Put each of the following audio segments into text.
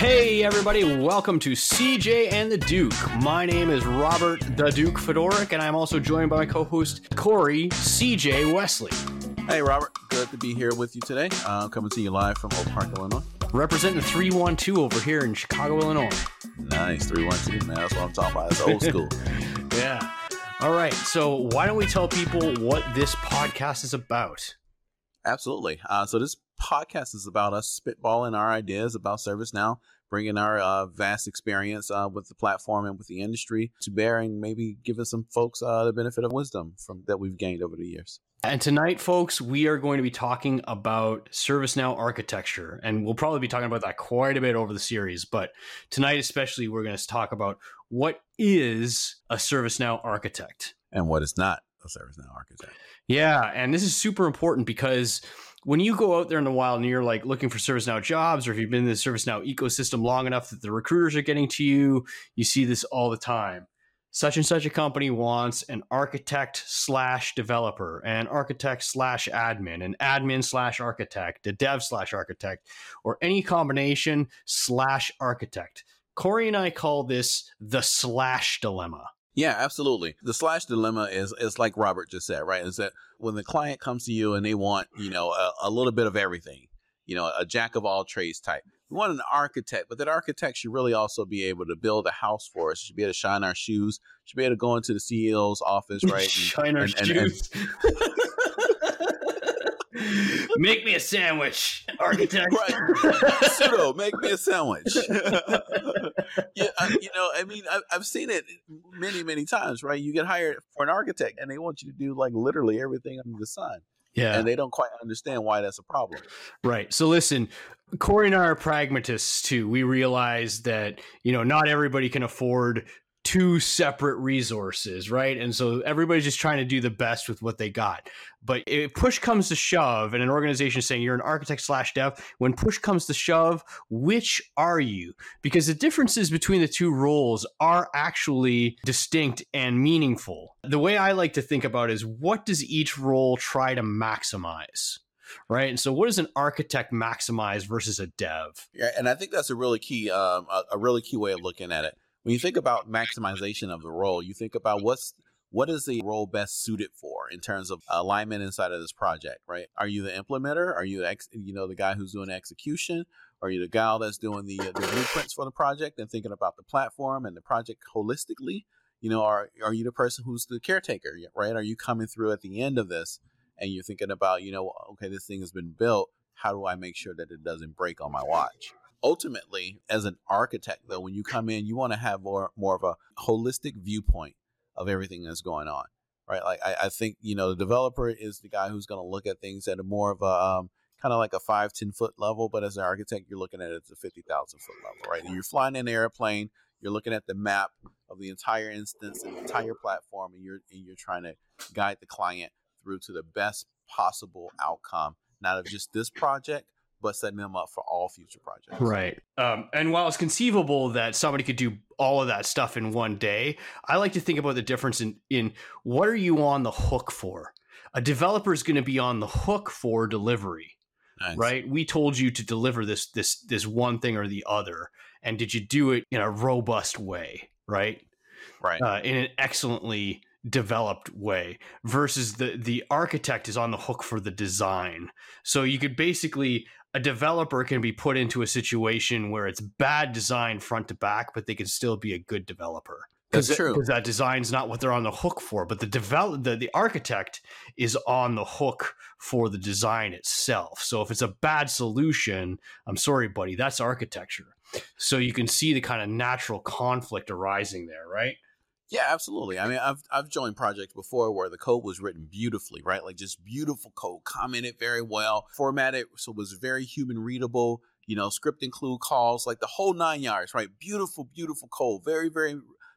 Hey, everybody, welcome to CJ and the Duke. My name is Robert the Duke Fedoric, and I'm also joined by my co host, Corey CJ Wesley. Hey, Robert. Good to be here with you today. Uh, coming to you live from Oak Park, Illinois. Representing the 312 over here in Chicago, Illinois. Nice. 312, man. That's what I'm talking about. It's old school. yeah. All right. So, why don't we tell people what this podcast is about? Absolutely. Uh, so, this podcast is about us spitballing our ideas about ServiceNow, bringing our uh, vast experience uh, with the platform and with the industry to bear, and maybe giving some folks uh, the benefit of wisdom from that we've gained over the years. And tonight, folks, we are going to be talking about ServiceNow architecture, and we'll probably be talking about that quite a bit over the series. But tonight, especially, we're going to talk about what is a ServiceNow architect and what is not a ServiceNow architect. Yeah, and this is super important because when you go out there in the wild and you're like looking for ServiceNow jobs, or if you've been in the ServiceNow ecosystem long enough that the recruiters are getting to you, you see this all the time. Such and such a company wants an architect slash developer, an architect slash admin, an admin slash architect, a dev slash architect, or any combination slash architect. Corey and I call this the slash dilemma. Yeah, absolutely. The slash dilemma is is like Robert just said, right? Is that when the client comes to you and they want, you know, a, a little bit of everything, you know, a jack of all trades type. We want an architect, but that architect should really also be able to build a house for us. Should be able to shine our shoes. Should be able to go into the CEO's office, right? And, shine our and, shoes. And, make me a sandwich, architect. right. sudo, make me a sandwich. yeah, I, you know, I mean, I, I've seen it many, many times, right? You get hired for an architect and they want you to do like literally everything under the sun. Yeah. And they don't quite understand why that's a problem. Right. So listen, Corey and I are pragmatists too. We realize that, you know, not everybody can afford two separate resources, right? And so everybody's just trying to do the best with what they got. But if push comes to shove, and an organization is saying you're an architect slash dev, when push comes to shove, which are you? Because the differences between the two roles are actually distinct and meaningful. The way I like to think about is what does each role try to maximize? right? And so, what does an architect maximize versus a dev? Yeah, and I think that's a really key, um, a, a, really key way of looking at it when you think about maximization of the role, you think about what's what is the role best suited for in terms of alignment inside of this project, right? Are you the implementer? Are you ex, you know the guy who's doing execution? Are you the gal that's doing the the blueprints for the project and thinking about the platform and the project holistically? You know, are are you the person who's the caretaker, right? Are you coming through at the end of this and you're thinking about, you know, okay, this thing has been built. How do I make sure that it doesn't break on my watch? Ultimately, as an architect, though, when you come in, you want to have more more of a holistic viewpoint of everything that's going on, right? Like I, I think you know the developer is the guy who's going to look at things at a more of a um, kind of like a five ten foot level, but as an architect, you're looking at it at a fifty thousand foot level, right? And you're flying an airplane, you're looking at the map of the entire instance and the entire platform, and you're and you're trying to guide the client through to the best possible outcome, not of just this project, but setting them up for all future projects. Right. Um, and while it's conceivable that somebody could do all of that stuff in one day, I like to think about the difference in in what are you on the hook for? A developer is going to be on the hook for delivery. Nice. Right? We told you to deliver this this this one thing or the other, and did you do it in a robust way? Right. Right. Uh, in an excellently developed way versus the the architect is on the hook for the design so you could basically a developer can be put into a situation where it's bad design front to back, but they can still be a good developer. That's true. Because that design's not what they're on the hook for, but the develop the, the architect is on the hook for the design itself. So if it's a bad solution, I'm sorry, buddy, that's architecture. So you can see the kind of natural conflict arising there, right? Yeah, absolutely. I mean, I've I've joined projects before where the code was written beautifully, right? Like just beautiful code, commented very well, formatted so it was very human readable. You know, script include calls, like the whole nine yards, right? Beautiful, beautiful code, very, very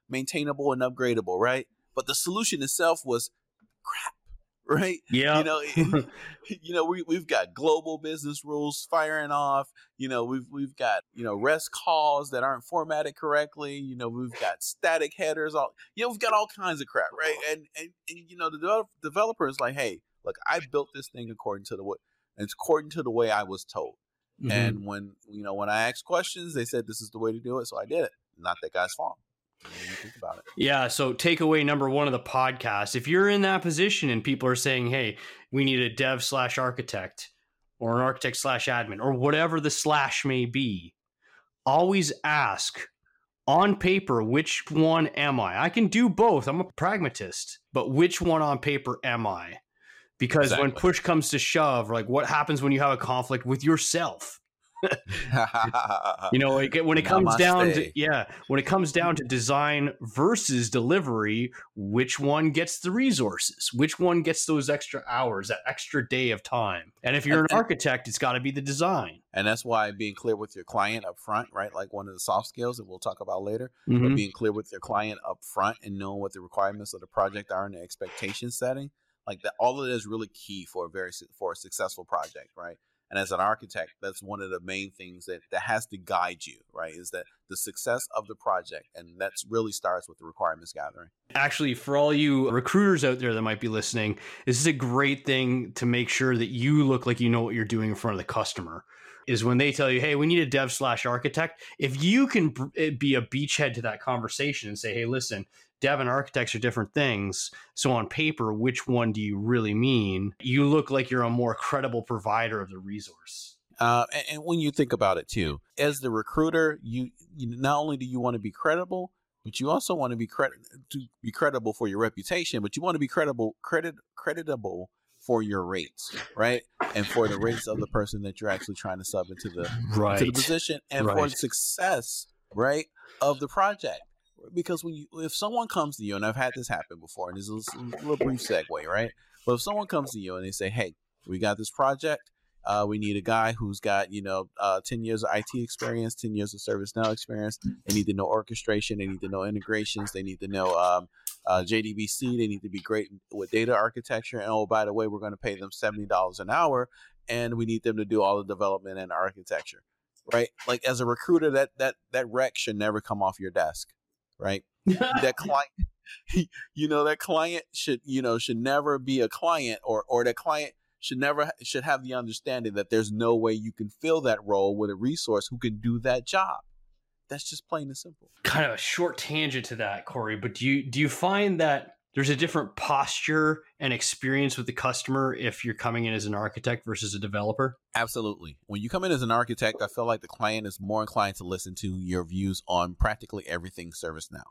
maintainable and upgradable, right? But the solution itself was crap right? Yeah. You know, you know, we we've got global business rules firing off. You know, we've we've got you know REST calls that aren't formatted correctly. You know, we've got static headers. All you know, we've got all kinds of crap, right? And and, and you know, the develop, developer is like, hey, look, I built this thing according to the way it's according to the way I was told. Mm-hmm. And when you know when I asked questions, they said this is the way to do it, so I did it. Not that guy's fault. Think about it. Yeah. So takeaway number one of the podcast: if you're in that position and people are saying, "Hey, we need a dev slash architect," or an architect slash admin, or whatever the slash may be, always ask on paper, which one am I? I can do both. I'm a pragmatist, but which one on paper am I? Because exactly. when push comes to shove, like what happens when you have a conflict with yourself? You know, when it comes Namaste. down to yeah, when it comes down to design versus delivery, which one gets the resources? Which one gets those extra hours, that extra day of time? And if you're an architect, it's got to be the design. And that's why being clear with your client up front, right? Like one of the soft skills that we'll talk about later, mm-hmm. but being clear with your client up front and knowing what the requirements of the project are and the expectation setting, like that, all of that is really key for a very for a successful project, right? And as an architect, that's one of the main things that, that has to guide you, right? Is that the success of the project. And that really starts with the requirements gathering. Actually, for all you recruiters out there that might be listening, this is a great thing to make sure that you look like you know what you're doing in front of the customer. Is when they tell you, hey, we need a dev slash architect. If you can eh, be a beachhead to that conversation and say, hey, listen, dev and architects are different things. So on paper, which one do you really mean? You look like you're a more credible provider of the resource. Uh, and, and, when you think about it too, as the recruiter, you, you not only do you want to be credible, but you also want to be credit to be credible for your reputation, but you want to be credible credit creditable for your rates, right? And for the rates of the person that you're actually trying to sub into the right. to the position and right. for the success, right, of the project because when you if someone comes to you and I've had this happen before and this is a little brief segue, right? But if someone comes to you and they say, "Hey, we got this project. Uh, we need a guy who's got you know uh, ten years of IT experience, ten years of ServiceNow experience. They need to know orchestration. They need to know integrations. They need to know um, uh, JDBC. They need to be great with data architecture. And oh, by the way, we're going to pay them seventy dollars an hour, and we need them to do all the development and architecture." Right, like as a recruiter, that that that rec should never come off your desk right? that client, you know, that client should, you know, should never be a client or, or that client should never, should have the understanding that there's no way you can fill that role with a resource who can do that job. That's just plain and simple. Kind of a short tangent to that, Corey, but do you, do you find that there's a different posture and experience with the customer if you're coming in as an architect versus a developer? Absolutely. When you come in as an architect, I feel like the client is more inclined to listen to your views on practically everything ServiceNow.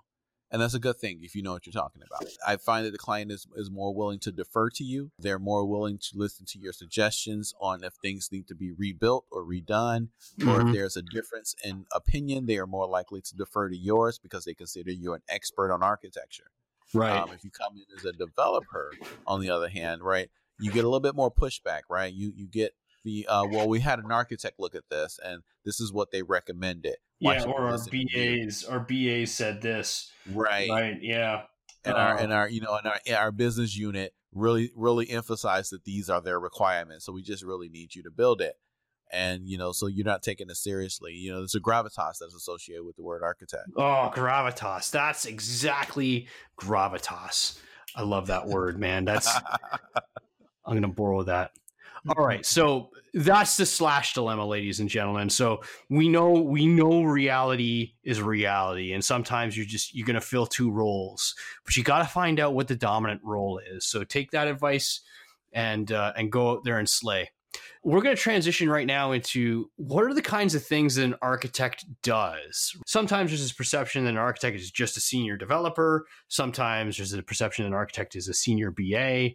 And that's a good thing if you know what you're talking about. I find that the client is, is more willing to defer to you. They're more willing to listen to your suggestions on if things need to be rebuilt or redone, mm-hmm. or if mm-hmm. there's a difference in opinion, they are more likely to defer to yours because they consider you an expert on architecture. Right. Um, if you come in as a developer, on the other hand, right, you get a little bit more pushback, right? You you get the uh, well, we had an architect look at this, and this is what they recommended. Why yeah, or our BAs, our BAs said this. Right. Right. Yeah. And our and our you know and our our business unit really really emphasized that these are their requirements. So we just really need you to build it and you know so you're not taking it seriously you know there's a gravitas that's associated with the word architect. Oh gravitas. That's exactly gravitas. I love that word man. That's i'm gonna borrow that. All right so that's the slash dilemma ladies and gentlemen. So we know we know reality is reality and sometimes you're just you're gonna fill two roles but you got to find out what the dominant role is. So take that advice and uh, and go out there and slay we're going to transition right now into what are the kinds of things that an architect does. Sometimes there's this perception that an architect is just a senior developer. Sometimes there's a perception that an architect is a senior BA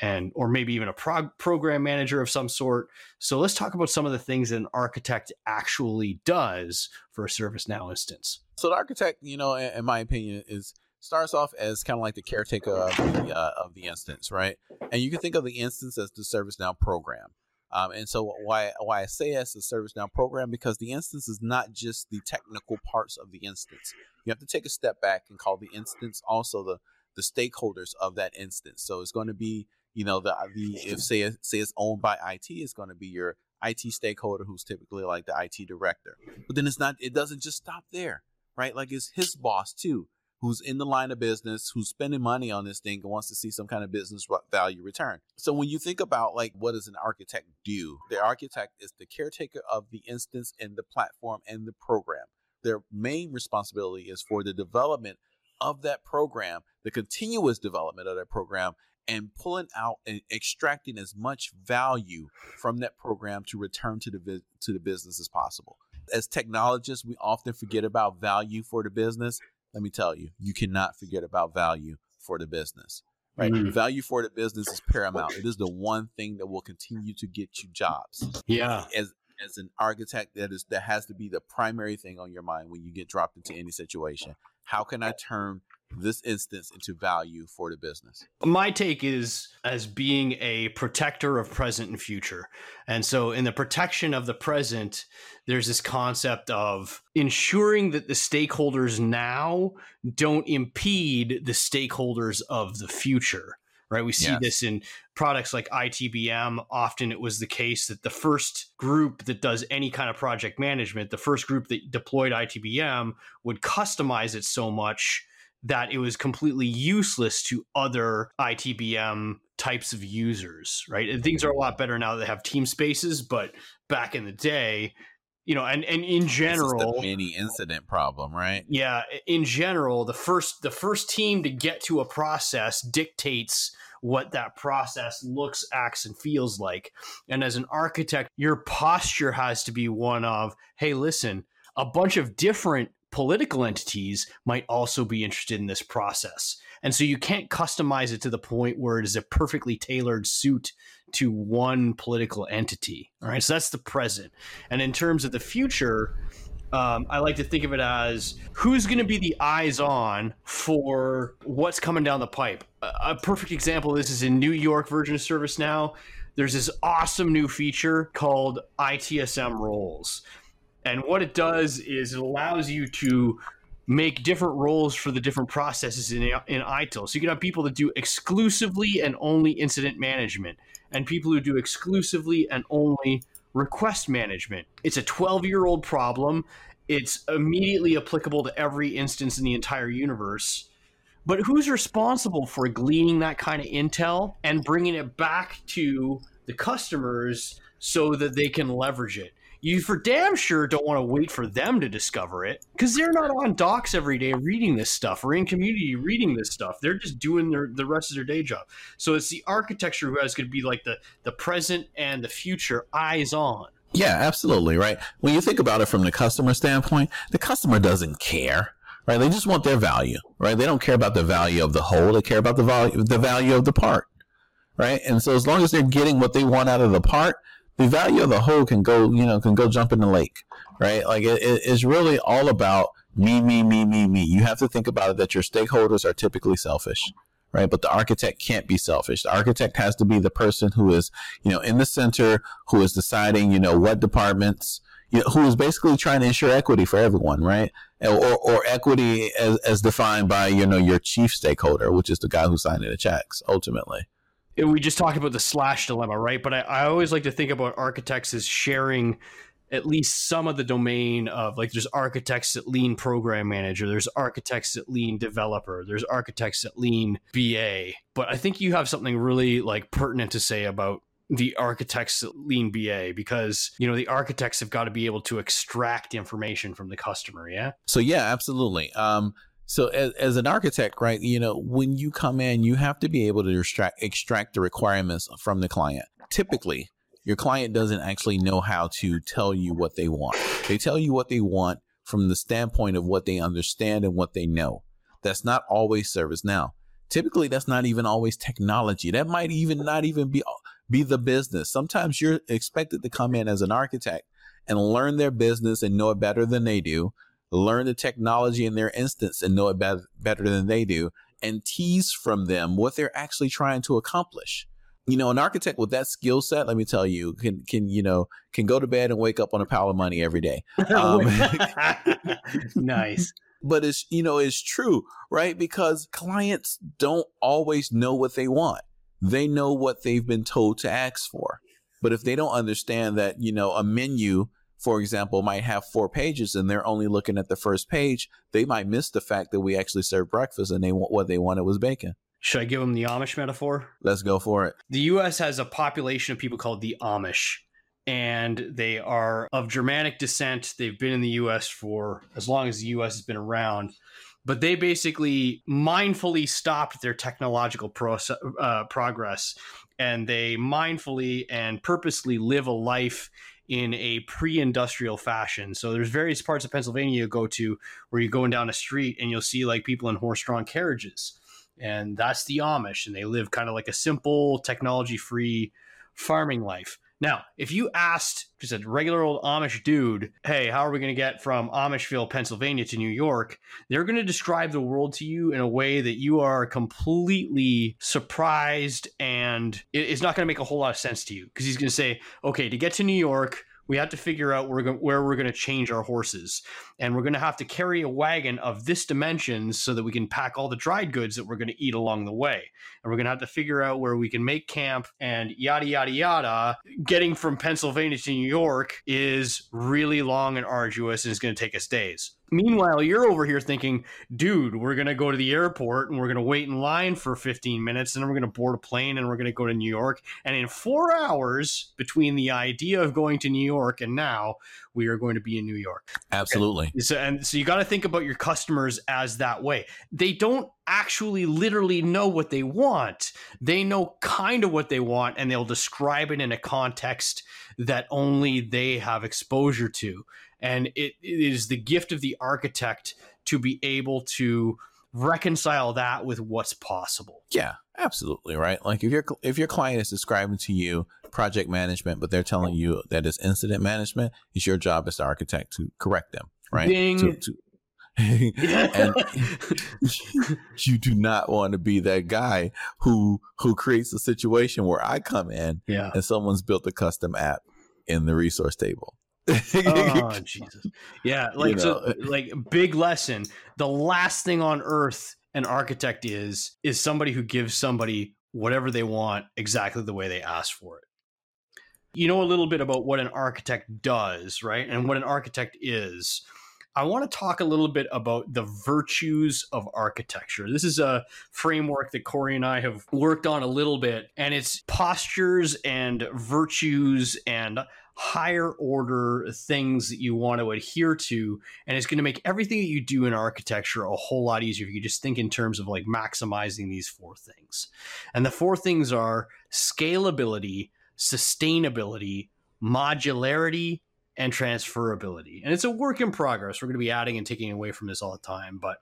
and or maybe even a prog- program manager of some sort. So let's talk about some of the things that an architect actually does for a ServiceNow instance. So the architect, you know, in my opinion, is starts off as kind of like the caretaker of the, uh, of the instance, right? And you can think of the instance as the ServiceNow program. Um, and so why why I say as a service ServiceNow program because the instance is not just the technical parts of the instance. You have to take a step back and call the instance also the the stakeholders of that instance. So it's going to be you know the the if say say it's owned by IT, it's going to be your IT stakeholder who's typically like the IT director. But then it's not. It doesn't just stop there, right? Like it's his boss too, who's in the line of business, who's spending money on this thing and wants to see some kind of business value return. So when you think about like what does an architect do? The architect is the caretaker of the instance and the platform and the program. Their main responsibility is for the development of that program, the continuous development of that program, and pulling out and extracting as much value from that program to return to the to the business as possible. As technologists, we often forget about value for the business. Let me tell you, you cannot forget about value for the business. Right? Mm-hmm. Value for the business is paramount. It is the one thing that will continue to get you jobs. Yeah. As as an architect, that is that has to be the primary thing on your mind when you get dropped into any situation. How can I turn this instance into value for the business? My take is as being a protector of present and future. And so, in the protection of the present, there's this concept of ensuring that the stakeholders now don't impede the stakeholders of the future. Right. We see yes. this in products like ITBM. Often it was the case that the first group that does any kind of project management, the first group that deployed ITBM would customize it so much that it was completely useless to other ITBM types of users, right? And things are a lot better now that they have team spaces, but back in the day, you know, and and in general, mini incident problem, right? Yeah, in general, the first the first team to get to a process dictates what that process looks, acts, and feels like. And as an architect, your posture has to be one of, hey, listen, a bunch of different political entities might also be interested in this process. And so you can't customize it to the point where it is a perfectly tailored suit to one political entity. All right. So that's the present. And in terms of the future, um, I like to think of it as who's going to be the eyes on for what's coming down the pipe. A, a perfect example of this is in New York version of ServiceNow. There's this awesome new feature called ITSM roles. And what it does is it allows you to make different roles for the different processes in, in ITIL. So you can have people that do exclusively and only incident management, and people who do exclusively and only request management. It's a 12 year old problem. It's immediately applicable to every instance in the entire universe. But who's responsible for gleaning that kind of intel and bringing it back to the customers so that they can leverage it? You for damn sure don't want to wait for them to discover it because they're not on docs every day reading this stuff or in community reading this stuff. They're just doing their the rest of their day job. So it's the architecture who has going to be like the the present and the future eyes on. Yeah, absolutely right. When you think about it from the customer standpoint, the customer doesn't care right? They just want their value, right? They don't care about the value of the whole; they care about the value the value of the part, right? And so, as long as they're getting what they want out of the part, the value of the whole can go, you know, can go jump in the lake, right? Like it, it's really all about me, me, me, me, me. You have to think about it that your stakeholders are typically selfish, right? But the architect can't be selfish. The architect has to be the person who is, you know, in the center, who is deciding, you know, what departments, you know, who is basically trying to ensure equity for everyone, right? Or, or equity as, as defined by, you know, your chief stakeholder, which is the guy who's signing the checks ultimately we just talked about the slash dilemma, right? But I, I always like to think about architects as sharing at least some of the domain of like there's architects that lean program manager, there's architects that lean developer, there's architects that lean BA. But I think you have something really like pertinent to say about the architects that lean BA because you know the architects have got to be able to extract information from the customer. Yeah. So yeah, absolutely. Um, so as, as an architect, right, you know, when you come in, you have to be able to extract, extract the requirements from the client. Typically, your client doesn't actually know how to tell you what they want. They tell you what they want from the standpoint of what they understand and what they know. That's not always service now. Typically, that's not even always technology. That might even not even be be the business. Sometimes you're expected to come in as an architect and learn their business and know it better than they do learn the technology in their instance and know it be- better than they do, and tease from them what they're actually trying to accomplish. You know, an architect with that skill set, let me tell you, can can you know can go to bed and wake up on a pile of money every day. Um, nice. But it's you know it's true, right? Because clients don't always know what they want. They know what they've been told to ask for. But if they don't understand that, you know, a menu for example, might have four pages and they're only looking at the first page, they might miss the fact that we actually serve breakfast and they want what they wanted was bacon. Should I give them the Amish metaphor? Let's go for it. The US has a population of people called the Amish, and they are of Germanic descent. They've been in the US for as long as the US has been around. But they basically mindfully stopped their technological pro- uh, progress and they mindfully and purposely live a life in a pre-industrial fashion. So there's various parts of Pennsylvania you go to where you're going down a street and you'll see like people in horse-drawn carriages. And that's the Amish and they live kind of like a simple technology-free farming life. Now, if you asked just a regular old Amish dude, hey, how are we going to get from Amishville, Pennsylvania to New York? They're going to describe the world to you in a way that you are completely surprised and it's not going to make a whole lot of sense to you because he's going to say, okay, to get to New York, we have to figure out where, where we're going to change our horses. And we're going to have to carry a wagon of this dimensions so that we can pack all the dried goods that we're going to eat along the way. And we're going to have to figure out where we can make camp and yada, yada, yada. Getting from Pennsylvania to New York is really long and arduous and it's going to take us days. Meanwhile, you're over here thinking, dude, we're going to go to the airport and we're going to wait in line for 15 minutes and then we're going to board a plane and we're going to go to New York. And in four hours between the idea of going to New York and now, we are going to be in New York. Absolutely. And so, and so you got to think about your customers as that way. They don't actually literally know what they want. They know kind of what they want and they'll describe it in a context that only they have exposure to. And it, it is the gift of the architect to be able to reconcile that with what's possible. Yeah, absolutely, right? Like if your if your client is describing to you project management, but they're telling you that it's incident management, it's your job as the architect to correct them, right? Ding. To, to, and you do not want to be that guy who who creates a situation where I come in yeah. and someone's built a custom app in the resource table oh Jesus! Yeah, like you know. so, like big lesson. The last thing on earth an architect is is somebody who gives somebody whatever they want exactly the way they ask for it. You know a little bit about what an architect does, right? And what an architect is. I want to talk a little bit about the virtues of architecture. This is a framework that Corey and I have worked on a little bit, and it's postures and virtues and higher order things that you want to adhere to and it's going to make everything that you do in architecture a whole lot easier if you just think in terms of like maximizing these four things. And the four things are scalability sustainability modularity and transferability. And it's a work in progress. We're going to be adding and taking away from this all the time but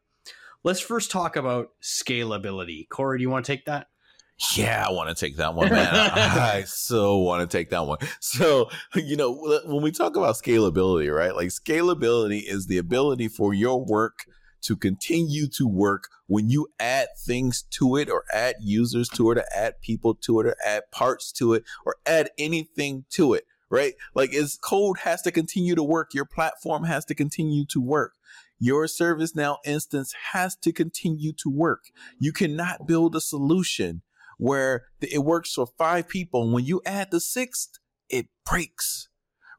let's first talk about scalability. Corey do you want to take that yeah, I want to take that one, man. I so want to take that one. So, you know, when we talk about scalability, right? Like scalability is the ability for your work to continue to work when you add things to it or add users to it or add people to it or add parts to it or add anything to it, right? Like its code has to continue to work. Your platform has to continue to work. Your ServiceNow instance has to continue to work. You cannot build a solution where it works for five people. And when you add the sixth, it breaks,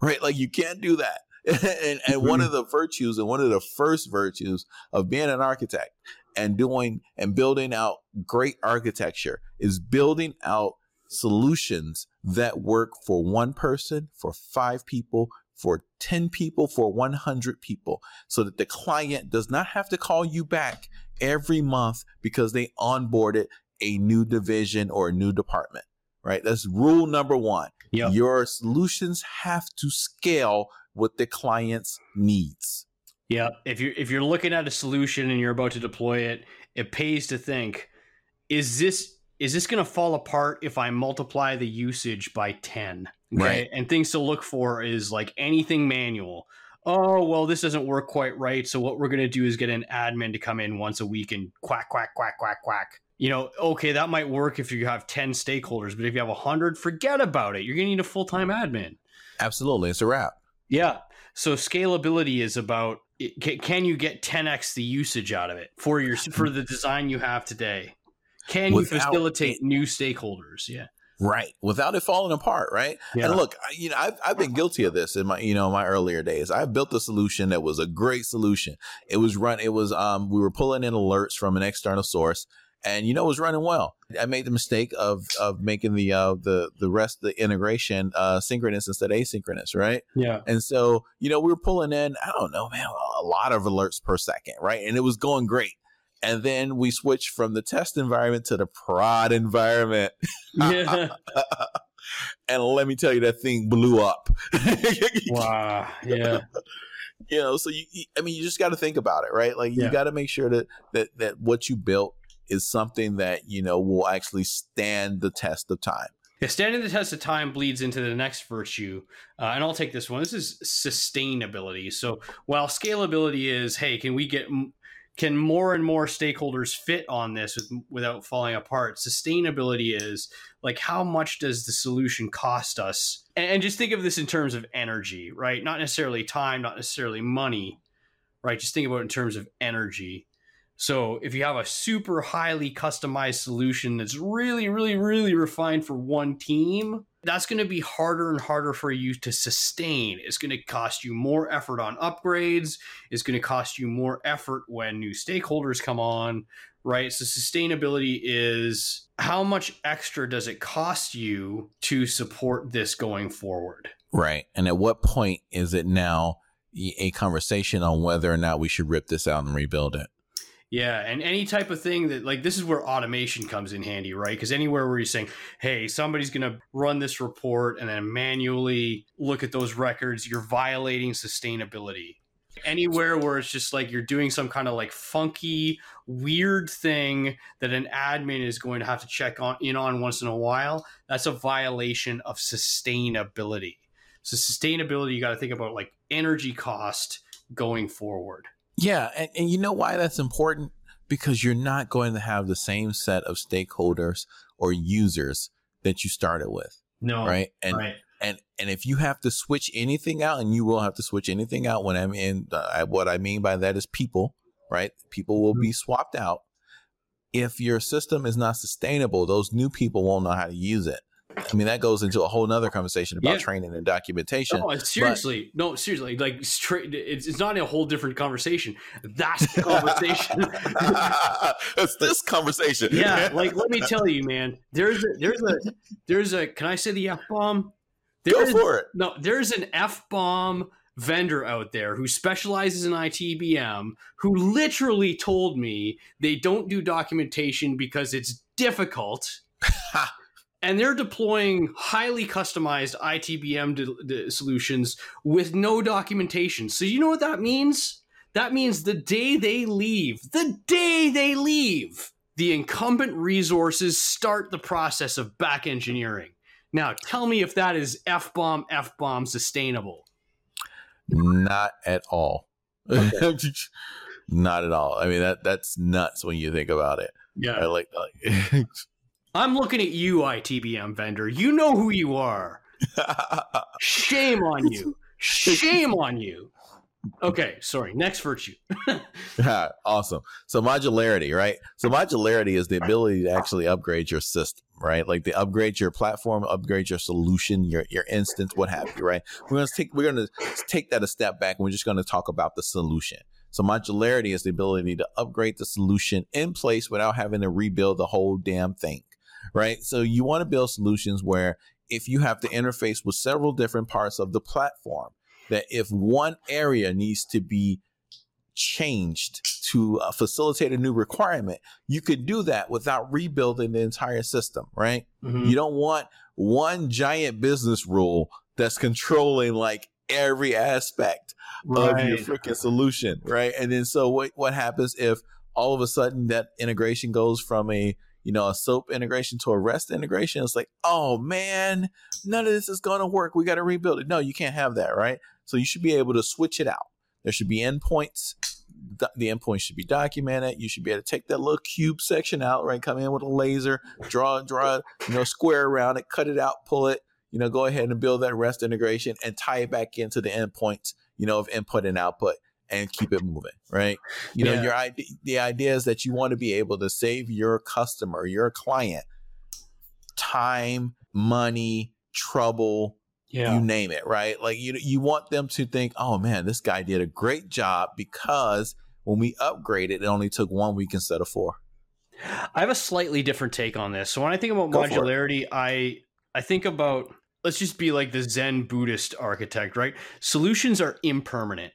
right? Like you can't do that. and, and one of the virtues and one of the first virtues of being an architect and doing and building out great architecture is building out solutions that work for one person, for five people, for 10 people, for 100 people, so that the client does not have to call you back every month because they onboarded a new division or a new department, right? That's rule number one. Yep. Your solutions have to scale with the client's needs. Yeah. If you're if you're looking at a solution and you're about to deploy it, it pays to think, is this is this going to fall apart if I multiply the usage by 10? Okay? Right. And things to look for is like anything manual. Oh, well, this doesn't work quite right. So what we're going to do is get an admin to come in once a week and quack, quack, quack, quack, quack you know, okay, that might work if you have 10 stakeholders, but if you have 100, forget about it. You're going to need a full time admin. Absolutely. It's a wrap. Yeah. So scalability is about can you get 10x the usage out of it for your for the design you have today? Can Without you facilitate it, new stakeholders? Yeah. Right, without it falling apart, right? Yeah. And look, I- you know, I've, I've been guilty of this in my, you know, my earlier days. I built a solution that was a great solution. It was run. It was, um, we were pulling in alerts from an external source, and you know, it was running well. I made the mistake of of making the uh the the rest of the integration uh synchronous instead of asynchronous, right? Yeah. And so, you know, we were pulling in, I don't know, man, a lot of alerts per second, right? And it was going great. And then we switched from the test environment to the prod environment. Yeah. and let me tell you, that thing blew up. wow. Yeah. you know, so you, you- I mean, you just got to think about it, right? Like you got to make sure that, that, that what you built is something that, you know, will actually stand the test of time. Yeah, standing the test of time bleeds into the next virtue, uh, and I'll take this one. This is sustainability. So while scalability is, hey, can we get can more and more stakeholders fit on this with, without falling apart? Sustainability is like how much does the solution cost us? And, and just think of this in terms of energy, right? Not necessarily time, not necessarily money, right? Just think about it in terms of energy. So if you have a super highly customized solution that's really, really, really refined for one team, that's going to be harder and harder for you to sustain. It's going to cost you more effort on upgrades. It's going to cost you more effort when new stakeholders come on, right? So sustainability is how much extra does it cost you to support this going forward? Right. And at what point is it now a conversation on whether or not we should rip this out and rebuild it? Yeah, and any type of thing that like this is where automation comes in handy, right? Because anywhere where you're saying, "Hey, somebody's going to run this report and then manually look at those records," you're violating sustainability. Anywhere where it's just like you're doing some kind of like funky, weird thing that an admin is going to have to check on in on once in a while, that's a violation of sustainability. So sustainability, you got to think about like energy cost going forward. Yeah, and, and you know why that's important? Because you're not going to have the same set of stakeholders or users that you started with, No, right? And right. and and if you have to switch anything out, and you will have to switch anything out when I'm in, uh, what I mean by that is people, right? People will be swapped out. If your system is not sustainable, those new people won't know how to use it. I mean, that goes into a whole nother conversation about Yeah. training and documentation. Oh, no, seriously, no, seriously, like. It's, it's not a whole different conversation. That's the conversation. it's this conversation. yeah, like let me tell you, man. There's a, there's a there's a. Can I say the f bomb? go for it. No, there's an f bomb vendor out there who specializes in ITBM who literally told me they don't do documentation because it's difficult. and they're deploying highly customized ITBM d- d- solutions with no documentation. So you know what that means? That means the day they leave, the day they leave, the incumbent resources start the process of back engineering. Now, tell me if that is F bomb, F bomb sustainable. Not at all. Not at all. I mean that that's nuts when you think about it. I Yeah. like, like I'm looking at you, ITBM vendor. You know who you are. Shame on you. Shame on you. Okay, sorry. Next virtue. Awesome. So modularity, right? So modularity is the ability to actually upgrade your system, right? Like the upgrade your platform, upgrade your solution, your your instance, what have you, right? We're gonna take we're gonna take that a step back and we're just gonna talk about the solution. So modularity is the ability to upgrade the solution in place without having to rebuild the whole damn thing. Right. So you want to build solutions where if you have to interface with several different parts of the platform, that if one area needs to be changed to uh, facilitate a new requirement, you could do that without rebuilding the entire system, right? Mhm. You don't want one giant business rule that's controlling like every aspect of your freaking solution, right? And then so what what happens if all of a sudden that integration goes from a you know a SOAP integration to a REST integration? It's like, oh man, none of this is going to work. We got to rebuild it. No, you can't have that, right? So you should be able to switch it out. There should be endpoints. The endpoints should be documented. You should be able to take that little cube section out, right? Come in with a laser, draw, draw, you know, square around it, cut it out, pull it, you know, go ahead and build that REST integration and tie it back into the endpoints, you know, of input and output and keep it moving, right? You know, Yeah. your idea, the idea is that you want to be able to save your customer, your client, time money, trouble, Yeah. you name it, right? Like you you want them to think, "Oh man, this guy did a great job because when we upgraded, it only took one week instead of four. I have a slightly different take on this. So when I think about Go modularity, I I think about let's just be like the Zen Buddhist architect, right? Solutions are impermanent.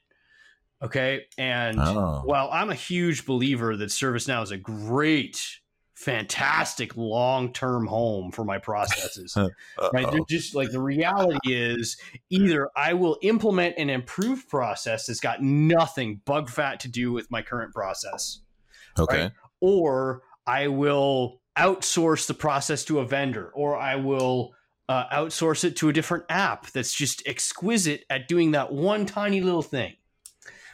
Okay? And Oh. while I'm a huge believer that ServiceNow is a great, fantastic long-term home for my processes, right? They're just like the reality is either I will implement an improved process that's got nothing bug fat to do with my current process Okay. right? or I will outsource the process to a vendor, or I will uh, outsource it to a different app that's just exquisite at doing that one tiny little thing.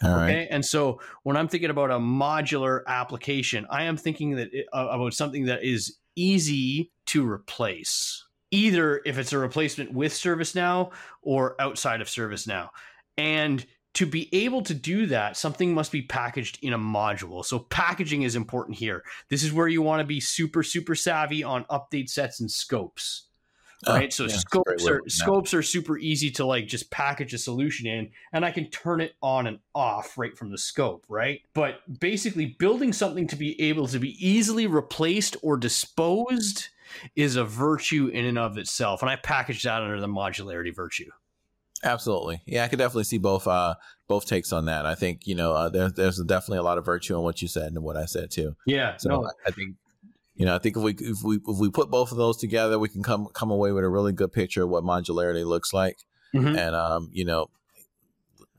All right. Okay, and so when I'm thinking about a modular application, I am thinking that it, uh, about something that is easy to replace. Either if it's a replacement with ServiceNow or outside of ServiceNow, and to be able to do that, something must be packaged in a module. So packaging is important here. This is where you want to be super super savvy on update sets and scopes right? so yeah, that's a great scopes are of looking at it. scopes are super easy to like just package a solution in, and I can turn it on and off right from the scope, right? But basically, building something to be able to be easily replaced or disposed is a virtue in and of itself, and I package that under the modularity virtue. Absolutely. Yeah, I could definitely see both uh both takes on that. I think, you know, uh, there's there's definitely a lot of virtue in what you said and what I said too. Yeah, So no, I think you know, I think if we if we if we put both of those together, we can come come away with a really good picture of what modularity looks like. Mhm. And um, you know,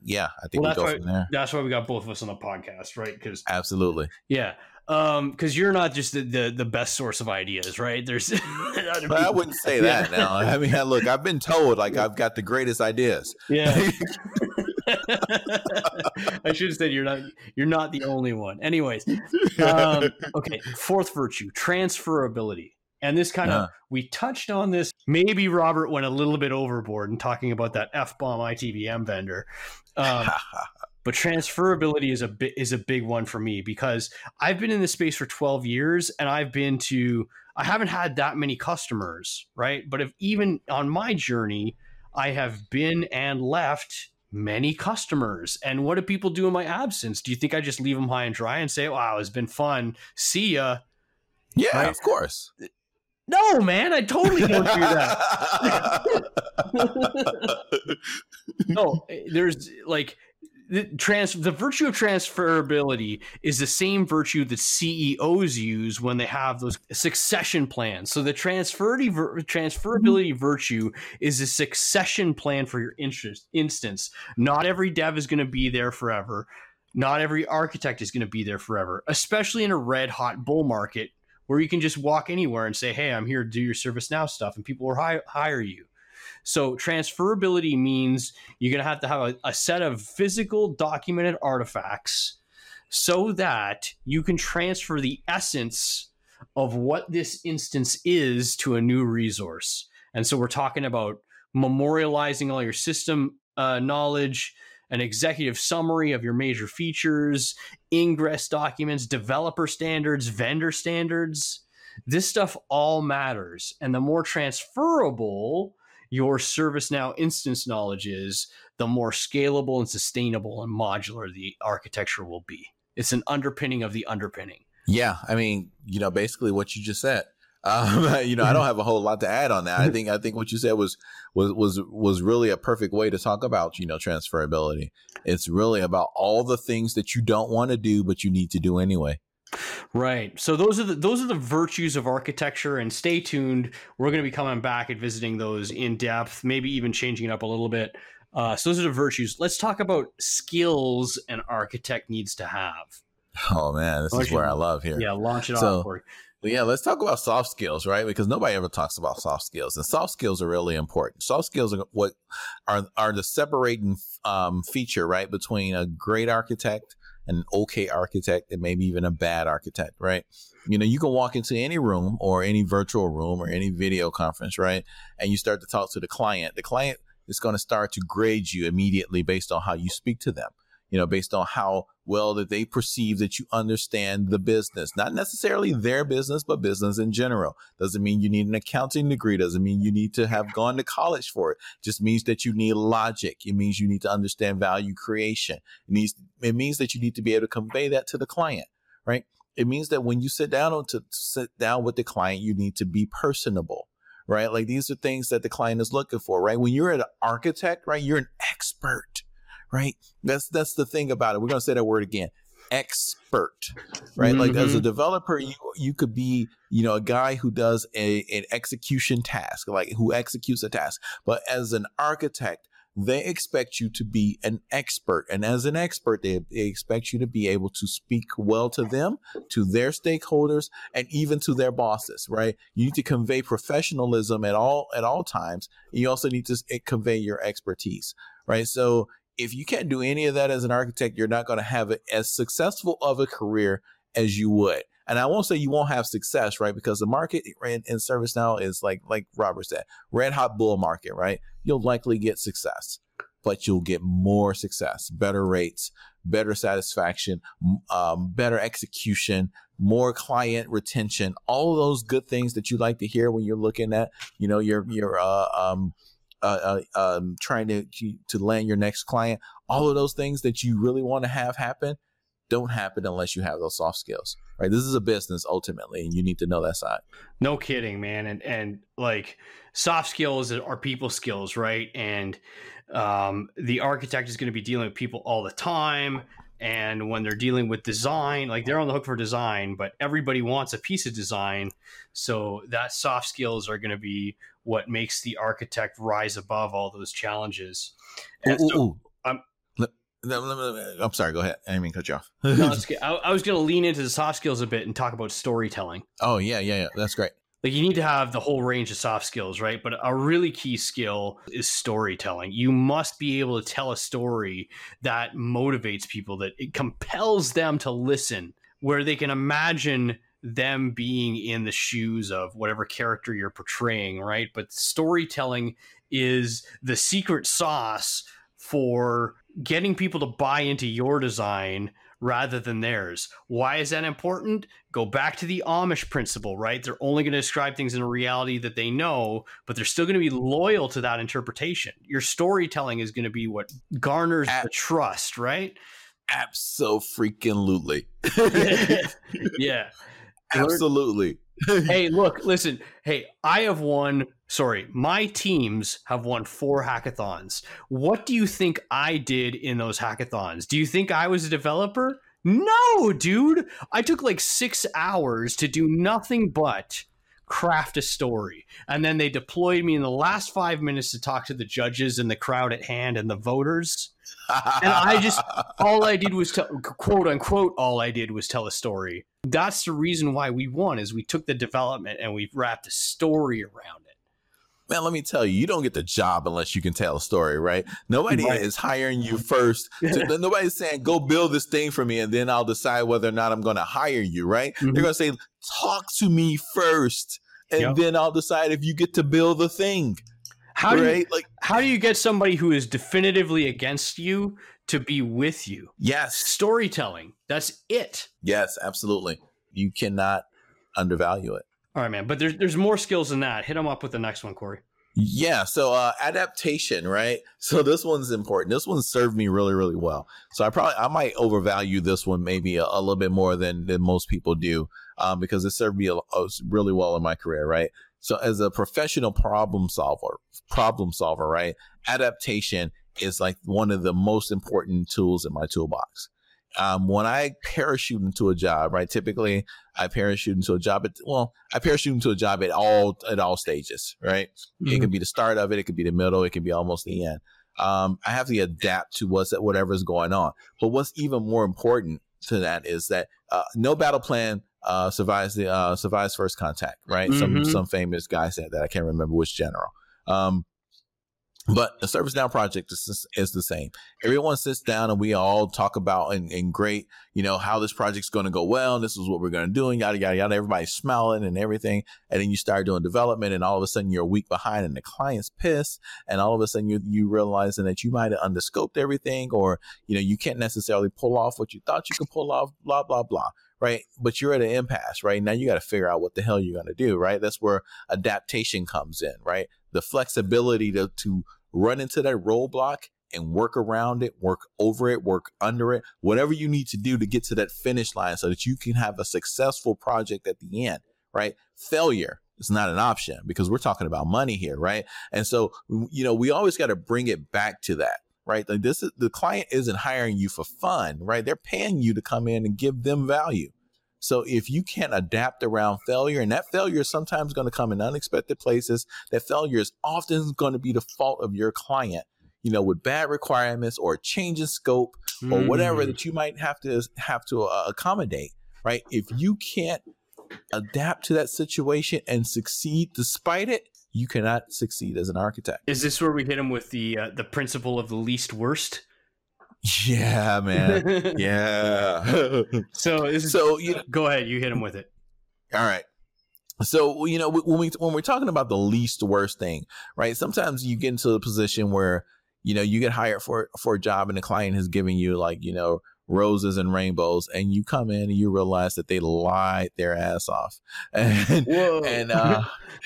yeah, I think Well, we go that's from there. that's why we got both of us on the podcast, right? Because Absolutely. yeah. Um, because you're not just the, the the best source of ideas, right? There's But I wouldn't say Yeah. that now. I mean, look, I've been told like I've got the greatest ideas. Yeah. I should have said you're not you're not the only one. Anyways, um, okay. Fourth virtue, transferability. And this kind of we touched on this. Maybe Robert went a little bit overboard in talking about that F bomb ITBM vendor. Um, but transferability is a bit is a big one for me because I've been in this space for 12 years and I've been to I haven't had that many customers, right? But if even on my journey, I have been and left many customers. And what do people do in my absence? Do you think I just leave them high and dry and say, "Wow, it's been fun. See ya." yeah, Right? of course. No, man, I totally don't do that. no, eh, there's like the trans the virtue of transferability is the same virtue that CEOs use when they have those succession plans. So the transferability transferability virtue is a succession plan for your interest instance. Not every dev is going to be there forever. Not every architect is going to be there forever, especially in a red hot bull market where you can just walk anywhere and say, "Hey, I'm here to do your service now stuff," and people will hi- hire you. So transferability means you're going to have to have a, a set of physical documented artifacts so that you can transfer the essence of what this instance is to a new resource. And so we're talking about memorializing all your system uh, knowledge, an executive summary of your major features, ingress documents, developer standards, vendor standards. This stuff all matters. And the more transferable your ServiceNow instance knowledge is, the more scalable and sustainable and modular the architecture will be. It's an underpinning of the underpinning. Yeah, I mean, you know, basically what you just said. Um, you know, I don't have a whole lot to add on that. I think I think what you said was was was was really a perfect way to talk about you know transferability. It's really about all the things that you don't want to do but you need to do anyway. Right. So those are the those are the virtues of architecture and stay tuned. We're going to be coming back and visiting those in depth, maybe even changing it up a little bit. Uh, so those are the virtues. Let's talk about skills an architect needs to have. Oh man, this is Okay. where I love here. Yeah, launch it So- off. Yeah, let's talk about soft skills, right? Because nobody ever talks about soft skills, and soft skills are really important. Soft skills are what are are the separating um, feature, right, between a great architect an okay architect, and maybe even a bad architect, right? You know, you can walk into any room or any virtual room or any video conference, right, and you start to talk to the client. The client is going to start to grade you immediately based on how you speak to them. You know, based on how well that they perceive that you understand the business, not necessarily their business, but business in general. Doesn't mean you need an accounting degree. Doesn't mean you need to have gone to college for it. Just means that you need logic. It means you need to understand value creation. It it means that you need to be able to convey that to the client, right? It means that when you sit down to sit down with the client, you need to be personable right? Like these are things that the client is looking for, right? When you're an architect, right, you're an expert, right? That's that's the thing about it. We're gonna say that word again. Expert, right? Mm-hmm. Like as a mm-hmm. developer, you you could be, you know, a guy who does a an execution task, like who executes a task. But as an architect, they expect you to be an expert. And as an expert, they, they, expect you to be able to speak well to them, to their stakeholders, and even to their bosses, right? You need to convey professionalism at all, at all times. You also need to eh, convey your expertise, right? So if you can't do any of that as an architect, you're not going to have as successful of a career as you would. And I won't say you won't have success, right? Because the market in, in ServiceNow is like, like Robert said, red hot bull market, right? You'll likely get success, but you'll get more success, better rates, better satisfaction, um, better execution, more client retention, all those good things that you like to hear when you're looking at, you know, your, your, uh, um, uh, uh, um, trying to to land your next client, all of those things that you really want to have happen, don't happen unless you have those soft skills right? This is a business ultimately and you need to know that side. No kidding man and and like soft skills are people skills right? And um, the architect is going to be dealing with people all the time and when they're dealing with design like they're on the hook for design but everybody wants a piece of design so that soft skills are going to be what makes the architect rise above all those challenges ooh, so, ooh. I'm sorry. Go ahead. I didn't mean to cut you off. no, I, I, was going to lean into the soft skills a bit and talk about storytelling. Oh yeah, yeah, yeah. That's great. Like you need to have the whole range of soft skills, right? But a really key skill is storytelling. You must be able to tell a story that motivates people, that it compels them to listen, where they can imagine them being in the shoes of whatever character you're portraying, right? But storytelling is the secret sauce for getting people to buy into your design rather than theirs. Why is that important? Go back to the Amish principle, right? They're only going to describe things in a reality that they know, but they're still going to be loyal to that interpretation. Your storytelling is going to be what garners At- the trust, right? Absolutely. yeah. Absolutely. hey, look, listen. Hey, I have won. Sorry, my teams have won four hackathons. What do you think I did in those hackathons? Do you think I was a developer? No, dude. I took like six hours to do nothing but craft a story. And then they deployed me in the last five minutes to talk to the judges and the crowd at hand and the voters and I just all I did was tell quote unquote all I did was tell a story. That's the reason why we won is we took the development and we wrapped a story around it. Man, let me tell you, you don't get the job unless you can tell a story, right? Nobody right. is hiring you first. To, nobody's saying, go build this thing for me and then I'll decide whether or not I'm going to hire you, right? Mm-hmm. They're going to say, talk to me first and yep. then I'll decide if you get to build the thing. How do you, like how do you get somebody who is definitively against you to be with you? Yes, storytelling. That's it. Yes, absolutely. You cannot undervalue it. All right, man. But there's there's more skills than that. Hit them up with the next one, Corey. Yeah, so uh, adaptation, right? So this one's important. This one served me really, really well. So I probably I might overvalue this one maybe a, a little bit more than than most people do, um, because it served me a, a, really well in my career, right? So as a professional problem solver, problem solver, right? Adaptation is like one of the most important tools in my toolbox. Um, when I parachute into a job, right? Typically, I parachute into a job at well, I parachute into a job at all at all stages, right? Mm-hmm. It could be the start of it, it could be the middle, it could be almost the end. Um, I have to adapt to what's whatever's going on. But what's even more important to that is that uh, no battle plan uh, survives the uh, survives first contact, right? Mm-hmm. Some some famous guy said that I can't remember which general. Um, But the ServiceNow project is, is the same. Everyone sits down and we all talk about and, and great, you know, how this project's going to go well. This is what we're going to do and yada, yada, yada. Everybody's smiling and everything. And then you start doing development and all of a sudden you're a week behind and the client's pissed. And all of a sudden you, you realizing that you might have underscoped everything or, you know, you can't necessarily pull off what you thought you could pull off, blah, blah, blah right? But you're at an impasse, right? Now you got to figure out what the hell you're going to do, right? That's where adaptation comes in, right? The flexibility to, to run into that roadblock and work around it, work over it, work under it, whatever you need to do to get to that finish line so that you can have a successful project at the end, right? Failure is not an option because we're talking about money here, right? And so, you know, we always got to bring it back to that, right? This is the client isn't hiring you for fun, right? They're paying you to come in and give them value. So if you can't adapt around failure, and that failure is sometimes going to come in unexpected places, that failure is often going to be the fault of your client, you know, with bad requirements or change in scope or whatever mm. that you might have to have to uh, accommodate, right? If you can't adapt to that situation and succeed despite it, you cannot succeed as an architect. Is this where we hit him with the uh, the principle of the least worst? Yeah, man. yeah. so is, so you go ahead. You hit him with it. All right. So you know when we when we're talking about the least worst thing, right? Sometimes you get into a position where you know you get hired for for a job and the client has given you like you know roses and rainbows and you come in and you realize that they lied their ass off and and uh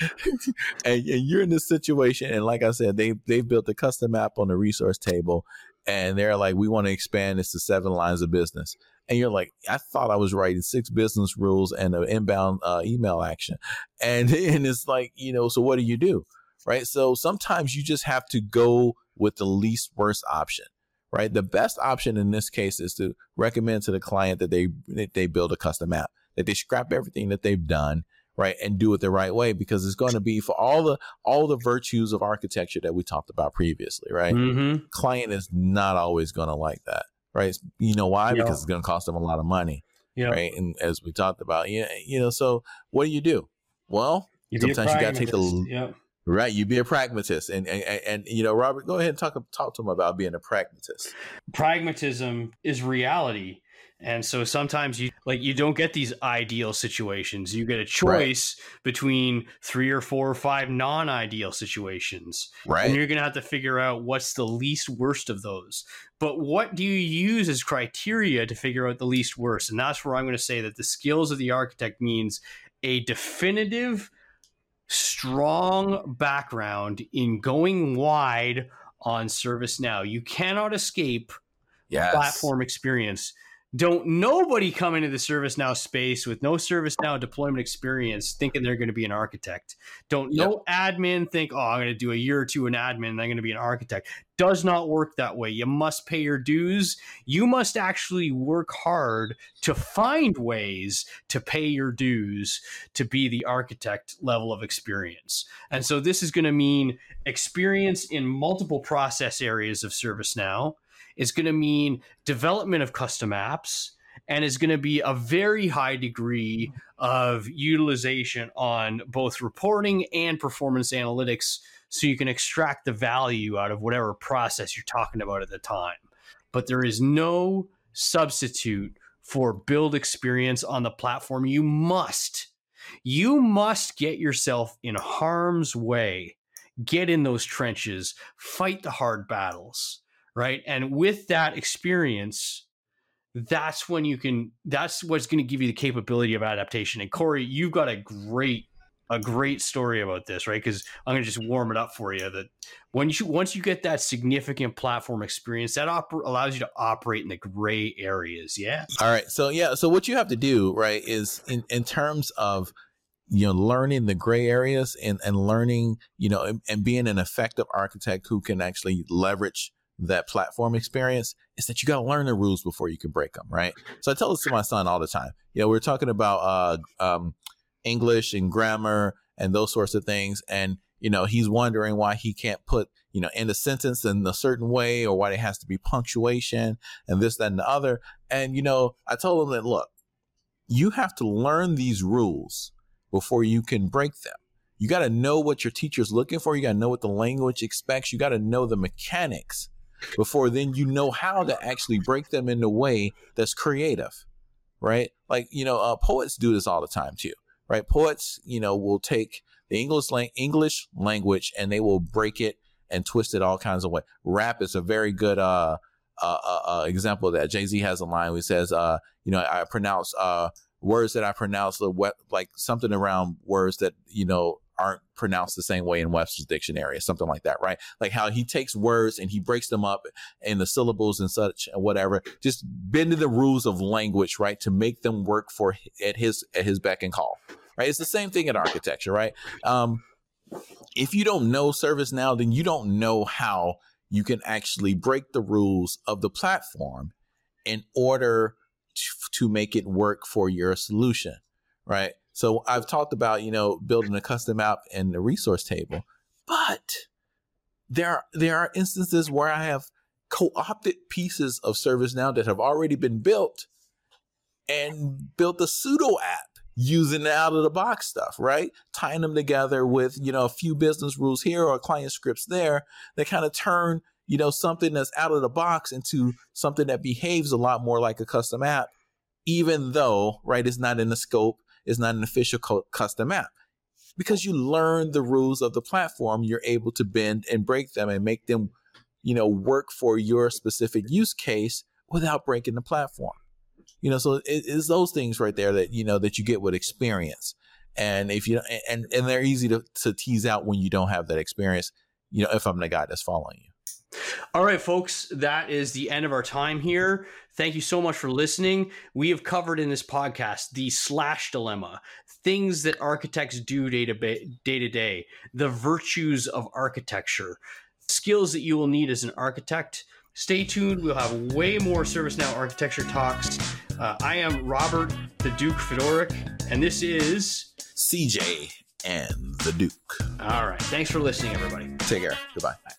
and, and, you're in this situation and like i said they they've built a custom app on the resource table and they're like, we want to expand this to seven lines of business. And you're like, I thought I was writing six business rules and an inbound uh, email action. And, and it's like, you know, so what do you do? Right. So sometimes you just have to go with the least worst option. Right. The best option in this case is to recommend to the client that they, that they build a custom app, that they scrap everything that they've done right and do it the right way because it's going to be for all the all the virtues of architecture that we talked about previously right? Mm-hmm. client is not always going to like that right? You know why? Because it's going to cost them a lot of money yeah. right? And as we talked about yeah you know so what do you do? Well you sometimes you got to take the Right, you be a pragmatist, and, and and you know, Robert, go ahead and talk talk to him about being a pragmatist. Pragmatism is reality, and so sometimes you like you don't get these ideal situations. You get a choice right. between three or four or five non-ideal situations. Right. And you're going to have to figure out what's the least worst of those. But what do you use as criteria to figure out the least worst? And that's where I'm going to say that the skills of the architect means a definitive strong background in going wide on ServiceNow. You cannot escape yes. platform experience don't nobody come into the ServiceNow space with no ServiceNow deployment experience thinking they're going to be an architect. Don't yep. no admin think, oh, I'm going to do a year or two in admin and I'm going to be an architect. Does not work that way. You must pay your dues. You must actually work hard to find ways to pay your dues to be the architect level of experience. And so this is going to mean experience in multiple process areas of ServiceNow is going to mean development of custom apps and is going to be a very high degree of utilization on both reporting and performance analytics so you can extract the value out of whatever process you're talking about at the time. But there is no substitute for build experience on the platform. You must, you must get yourself in harm's way, get in those trenches, fight the hard battles right? And with that experience, that's when you can. That's what's going to give you the capability of adaptation. And Corey, you've got a great a great story about this, right? Because I'm going to just warm it up for you. That when you once you get that significant platform experience, that op- allows you to operate in the gray areas. Yeah. All right. So yeah. So what you have to do, right, is in in terms of you know learning the gray areas and and learning, you know, and, and being an effective architect who can actually leverage that platform experience is that you got to learn the rules before you can break them, right? So I tell this to my son all the time. You know, we're talking about uh, um, English and grammar and those sorts of things, and you know, he's wondering why he can't put you know in a sentence in a certain way, or why it has to be punctuation and this, that, and the other. And you know, I told him that look, you have to learn these rules before you can break them You got to know what your teacher's looking for. You got to know what the language expects. You got to know the mechanics before then you know how to actually break them in a way that's creative, right? Like, you know, uh, poets do this all the time too, right? Poets, you know, will take the English, lang- English language and they will break it and twist it all kinds of ways. Rap is a very good, uh, uh, uh, uh example of that. Jay Z has a line where he says, uh, you know, I pronounce uh, words that I pronounce like something around words that you know aren't pronounced the same way in Webster's dictionary or something like that, right? Like how he takes words and he breaks them up in the syllables and such and whatever, just bending the rules of language, right, to make them work for at his at his beck and call, right? It's the same thing in architecture, right? Um, if you don't know ServiceNow, then you don't know how you can actually break the rules of the platform in order to, to make it work for your solution, right? So I've talked about, you know, building a custom app and the resource table, but there are, there are instances where I have co-opted pieces of ServiceNow that have already been built and built a pseudo app using the out of the box stuff, right? Tying them together with, you know, a few business rules here or client scripts there that kind of turn, you know, something that's out of the box into something that behaves a lot more like a custom app, even though, right, it's not in the scope is not an official co- custom app. Because you learn the rules of the platform, you're able to bend and break them and make them, you know, work for your specific use case without breaking the platform. You know, so it, it's those things right there that you know that you get with experience. And if you and and they're easy to, to tease out when you don't have that experience, you know, if I'm the guy that's following you. All right, folks, that is the end of our time here. Thank you so much for listening. We have covered in this podcast the slash dilemma, things that architects do day to day, to day the virtues of architecture, skills that you will need as an architect. Stay tuned. We'll have way more ServiceNow architecture talks. Uh, I am Robert the Duke Fedoruk, and this is CJ and the Duke. All right. Thanks for listening, everybody. Take care. Goodbye. Bye.